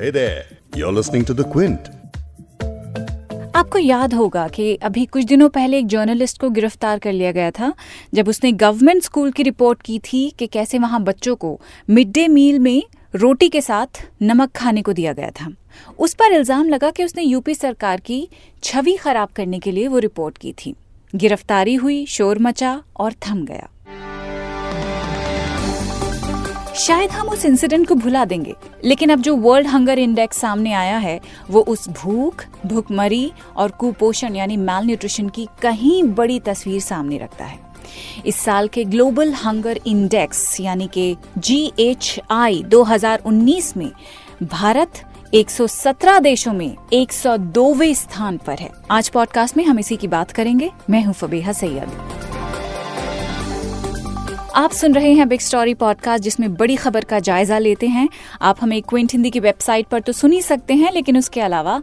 Hey there. आपको याद होगा कि अभी कुछ दिनों पहले एक जर्नलिस्ट को गिरफ़्तार कर लिया गया था, जब उसने गवर्नमेंट स्कूल की रिपोर्ट की थी कि कैसे वहाँ बच्चों को मिड डे मील में रोटी के साथ नमक खाने को दिया गया था। उस पर इल्ज़ाम लगा कि उसने यूपी सरकार की छवि खराब करने के लिए वो रिपोर्ट की थी। गिरफ्तारी हुई, शोर मचा और थम गया। शायद हम उस इंसिडेंट को भुला देंगे। लेकिन अब जो वर्ल्ड हंगर इंडेक्स सामने आया है, वो उस भूख, भूखमरी और कुपोषण यानी माल न्यूट्रिशन की कहीं बड़ी तस्वीर सामने रखता है। इस साल के ग्लोबल हंगर इंडेक्स यानी के जी एच आई दो हज़ार उन्नीस में भारत 117 देशों में 102वें स्थान पर है। आज पॉडकास्ट में हम इसी की बात करेंगे। मैं हूँ फबीहा सैयद। आप सुन रहे हैं बिग स्टोरी पॉडकास्ट जिसमें बड़ी खबर का जायजा लेते हैं। आप हमें क्विंट हिंदी की वेबसाइट पर तो सुन ही सकते हैं, लेकिन उसके अलावा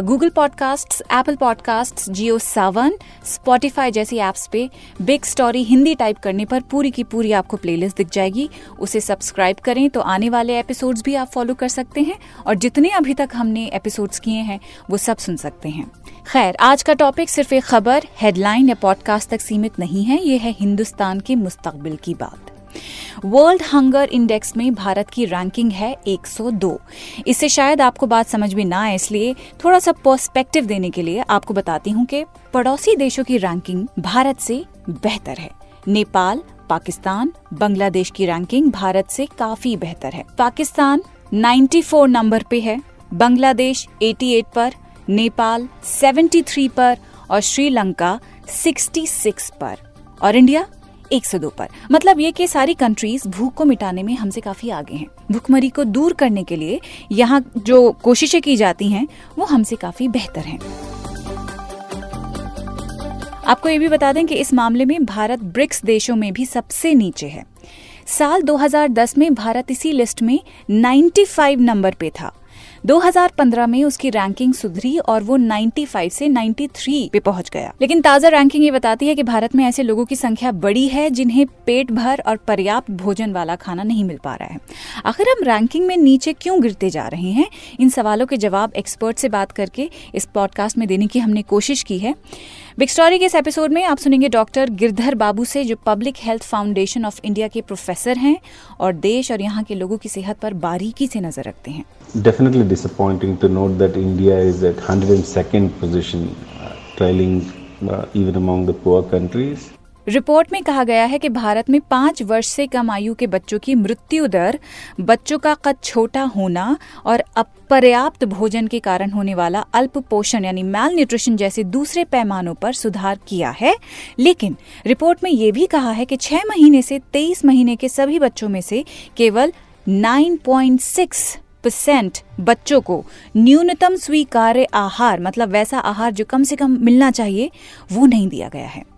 Google podcast Apple podcast Jio Saavn Spotify जैसी एप्स पे बिग स्टोरी हिंदी टाइप करने पर पूरी की पूरी आपको प्लेलिस्ट दिख जाएगी। उसे सब्सक्राइब करें तो आने वाले एपिसोड्स भी आप फॉलो कर सकते हैं, और जितने अभी तक हमने एपिसोड्स किए हैं, वो सब सुन सकते हैं। खैर, आज का टॉपिक सिर्फ़ एक खबर हेडलाइन या पॉडकास्ट तक सीमित नहीं है, ये है हिंदुस्तान के मुस्तकबिल की बात। वर्ल्ड हंगर इंडेक्स में भारत की रैंकिंग है 102 इससे शायद आपको बात समझ में ना आए, इसलिए थोड़ा सा पर्सपेक्टिव देने के लिए आपको बताती हूँ कि पड़ोसी देशों की रैंकिंग भारत से बेहतर है। नेपाल, पाकिस्तान, बांग्लादेश की रैंकिंग भारत से काफ़ी बेहतर है। पाकिस्तान 94 नंबर पे है, बांग्लादेश 88 पर, नेपाल 73 पर और श्रीलंका 66 पर। और इंडिया? 102 पर। मतलब ये कि सारी कंट्रीज़ भूख को मिटाने में हमसे काफ़ी आगे हैं। भूखमरी को दूर करने के लिए यहाँ जो कोशिशें की जाती हैं, वो हमसे काफ़ी बेहतर हैं। आपको ये भी बता दें कि इस मामले में भारत ब्रिक्स देशों में भी सबसे नीचे है। साल 2010 में भारत इसी लिस्ट में 95 नंबर पे था। 2015 में उसकी रैंकिंग सुधरी और वो 95 से 93 पे पहुँच गया। लेकिन ताज़ा रैंकिंग ये बताती है कि भारत में ऐसे लोगों की संख्या बड़ी है जिन्हें पेट भर और पर्याप्त भोजन वाला खाना नहीं मिल पा रहा है। आखिर हम रैंकिंग में नीचे क्यों गिरते जा रहे हैं? इन सवालों के जवाब एक्सपर्ट से बात करके इस पॉडकास्ट में देने की हमने कोशिश की है। बिग स्टोरी के इस एपिसोड में आप सुनेंगे डॉक्टर गिरधर बाबू से, जो public health foundation of India के प्रोफेसर हैं और देश और यहाँ के लोगों की सेहत पर बारीकी से नज़र रखते हैं। Definitely disappointing to note that India is at hundred and second position trailing even among the countries report में कहा गया है कि भारत में पाँच वर्ष से कम आयु के बच्चों की मृत्यु दर बच्चों का कद छोटा होना और अपर्याप्त भोजन के कारण होने वाला अल्प पोषण यानी मैल न्यूट्रिशन जैसे दूसरे पैमानों पर सुधार किया है। लेकिन रिपोर्ट में यह भी कहा है कि छह महीने से तेईस महीने के सभी बच्चों में से केवल 9.6 परसेंट बच्चों को न्यूनतम स्वीकार्य आहार मतलब वैसा आहार जो कम से कम मिलना चाहिए, वो नहीं दिया गया है।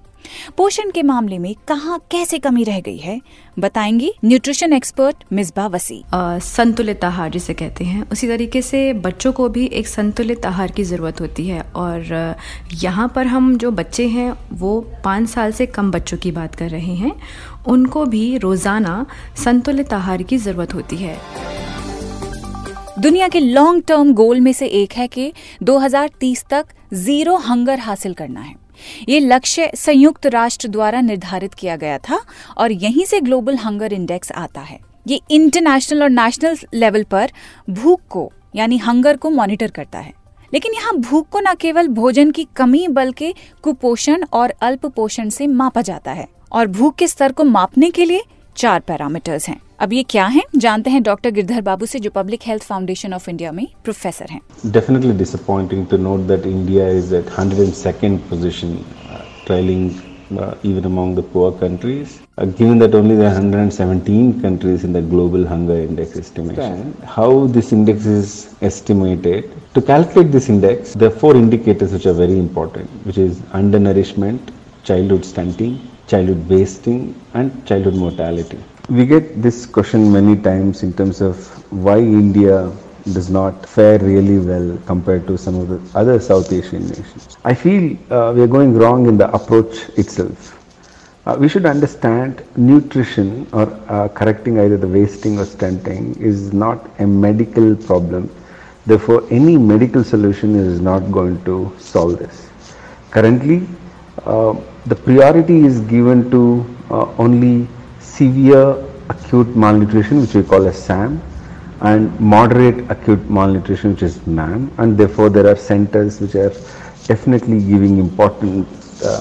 पोषण के मामले में कहाँ कैसे कमी रह गई है बताएँगी न्यूट्रिशन एक्सपर्ट मिसबा वसी। संतुलित आहार जिसे कहते हैं उसी तरीके से बच्चों को भी एक संतुलित आहार की ज़रूरत होती है और यहाँ पर हम जो बच्चे हैं वो पाँच साल से कम बच्चों की बात कर रहे हैं उनको भी रोज़ाना संतुलित आहार की ज़रूरत होती है। दुनिया के लॉन्ग टर्म गोल में से एक है कि 2030 तक ज़ीरो हंगर हासिल करना है। ये लक्ष्य संयुक्त राष्ट्र द्वारा निर्धारित किया गया था और यहीं से ग्लोबल हंगर इंडेक्स आता है। ये इंटरनेशनल और नेशनल लेवल पर भूख को, यानी हंगर को मॉनिटर करता है। लेकिन यहाँ भूख को न केवल भोजन की कमी, बल्कि कुपोषण और अल्प पोषण से मापा जाता है। और भूख के स्तर को मापने के लिए चार पैरामीटर्स हैं। अब ये क्या है? जानते हैं डॉक्टर गिरधर बाबू से जो public health foundation of India में प्रोफेसर हैं। Definitely disappointing to note that India is at hundred and second position trailing even among the poor countries given that only hundred and seventeen countries in the global hunger index estimation how this index is estimated to calculate this index the four indicators which are very important which is undernourishment childhood stunting childhood wasting and childhood mortality We get this question many times in terms of why India does not fare really well compared to some of the other South Asian nations. I feel uh, we are going wrong in the approach itself. Uh, we should understand nutrition or uh, correcting either the wasting or stunting is not a medical problem. Therefore, any medical solution is not going to solve this. Currently, uh, the priority is given to uh, only severe acute malnutrition, which we call as SAM, and moderate acute malnutrition, which is MAM, and therefore there are centers which are definitely giving important uh,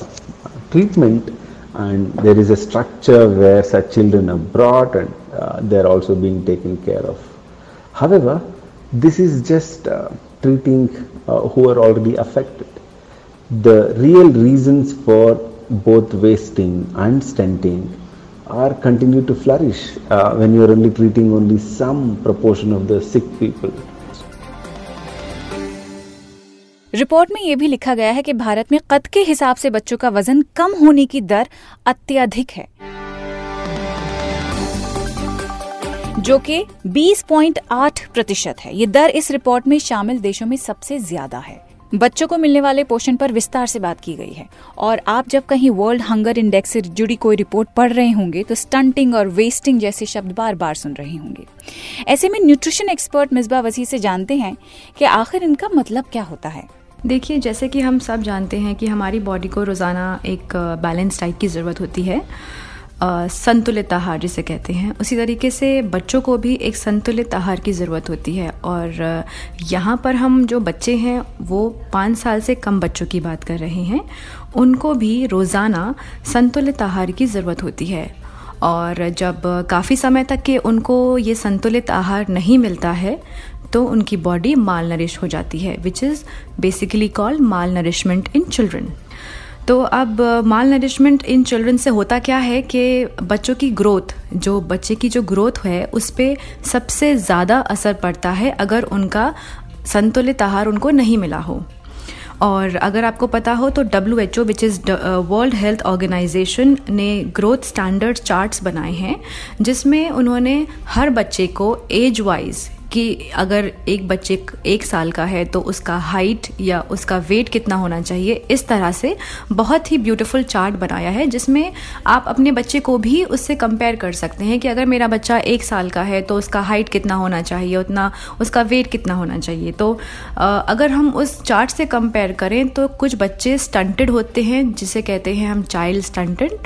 treatment and there is a structure where such children are brought and uh, they are also being taken care of. However, this is just uh, treating uh, who are already affected. The real reasons for both wasting and stenting are continue to flourish uh, when you are only treating only some proportion of the sick people. Report में यह भी लिखा गया है कि भारत में कद के हिसाब से बच्चों का वज़न कम होने की दर अत्यधिक है जो कि 20.8 प्रतिशत है ये दर इस रिपोर्ट में शामिल देशों में सबसे ज़्यादा है बच्चों को मिलने वाले पोषण पर विस्तार से बात की गई है। और आप जब कहीं वर्ल्ड हंगर इंडेक्स से जुड़ी कोई रिपोर्ट पढ़ रहे होंगे तो स्टंटिंग और वेस्टिंग जैसे शब्द बार बार सुन रहे होंगे। ऐसे में न्यूट्रिशन एक्सपर्ट मिसबा वसी से जानते हैं कि आखिर इनका मतलब क्या होता है। देखिए, जैसे कि हम सब जानते हैं कि हमारी बॉडी को रोज़ाना एक बैलेंस डाइट की ज़रूरत होती है। संतुलित आहार जिसे कहते हैं, उसी तरीके से बच्चों को भी एक संतुलित आहार की ज़रूरत होती है। और यहाँ पर हम जो बच्चे हैं, वो पाँच साल से कम बच्चों की बात कर रहे हैं, उनको भी रोज़ाना संतुलित आहार की ज़रूरत होती है। और जब काफ़ी समय तक के उनको ये संतुलित आहार नहीं मिलता है तो उनकी बॉडी माल नरिश हो जाती है which is basically called malnourishment in children तो अब माल नरिशमेंट इन चिल्ड्रन से होता क्या है कि बच्चों की ग्रोथ जो बच्चे की जो ग्रोथ है, उस पर सबसे ज़्यादा असर पड़ता है अगर उनका संतुलित आहार उनको नहीं मिला हो। और अगर आपको पता हो तो W H O which is World Health Organization ने ग्रोथ स्टैंडर्ड चार्ट्स बनाए हैं, जिसमें उन्होंने हर बच्चे को एज वाइज कि अगर एक बच्चे एक साल का है तो उसका हाइट या उसका वेट कितना होना चाहिए, इस तरह से बहुत ही ब्यूटीफुल चार्ट बनाया है, जिसमें आप अपने बच्चे को भी उससे कंपेयर कर सकते हैं कि अगर मेरा बच्चा एक साल का है तो उसका हाइट कितना होना चाहिए, उतना उसका वेट कितना होना चाहिए। तो अगर हम उस चार्ट से कंपेयर करें तो कुछ बच्चे स्टंटेड होते हैं, जिसे कहते हैं हम चाइल्ड स्टंटेड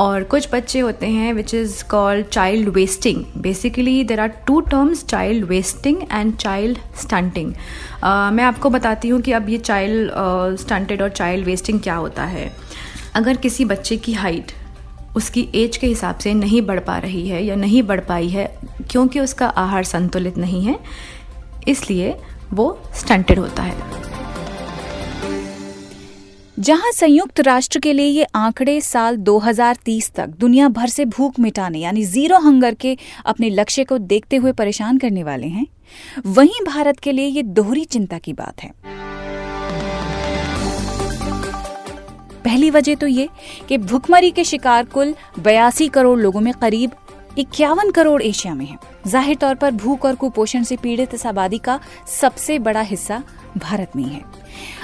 और कुछ बच्चे होते हैं which is called child wasting basically there are two terms child wasting and child stunting मैं आपको बताती हूँ कि अब ये चाइल्ड स्टंटेड uh, और चाइल्ड वेस्टिंग क्या होता है। अगर किसी बच्चे की हाइट उसकी एज के हिसाब से नहीं बढ़ पा रही है या नहीं बढ़ पाई है क्योंकि उसका आहार संतुलित नहीं है इसलिए वो स्टंटेड होता है। जहाँ संयुक्त राष्ट्र के लिए ये आंकड़े साल 2030 तक दुनिया भर से भूख मिटाने, यानी ज़ीरो हंगर के अपने लक्ष्य को देखते हुए परेशान करने वाले हैं, वहीं भारत के लिए ये दोहरी चिंता की बात है। पहली वजह तो ये कि भुखमरी के शिकार कुल बयासी करोड़ लोगों में करीब इक्यावन करोड़ एशिया में है। ज़ाहिर तौर पर भूख और कुपोषण से पीड़ित इस आबादी का सबसे बड़ा हिस्सा भारत में है।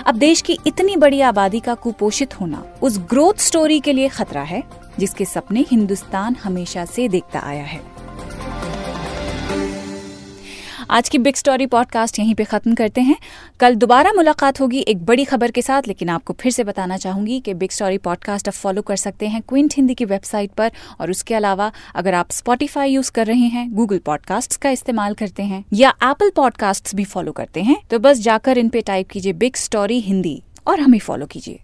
अब देश की इतनी बड़ी आबादी का कुपोषित होना उस ग्रोथ स्टोरी के लिए खतरा है, जिसके सपने हिंदुस्तान हमेशा से देखता आया है। आज की बिग स्टोरी पॉडकास्ट यहीं पे खत्म करते हैं। कल दोबारा मुलाकात होगी एक बड़ी खबर के साथ, लेकिन आपको फिर से बताना चाहूँगी कि बिग स्टोरी पॉडकास्ट आप फॉलो कर सकते हैं क्विंट हिंदी की वेबसाइट पर, और उसके अलावा अगर आप स्पॉटिफाई यूज़ कर रहे हैं गूगल पॉडकास्ट का इस्तेमाल करते हैं, या एप्पल पॉडकास्ट भी फॉलो करते हैं तो बस जाकर इन पे टाइप कीजिए बिग स्टोरी हिंदी और हमें फॉलो कीजिए।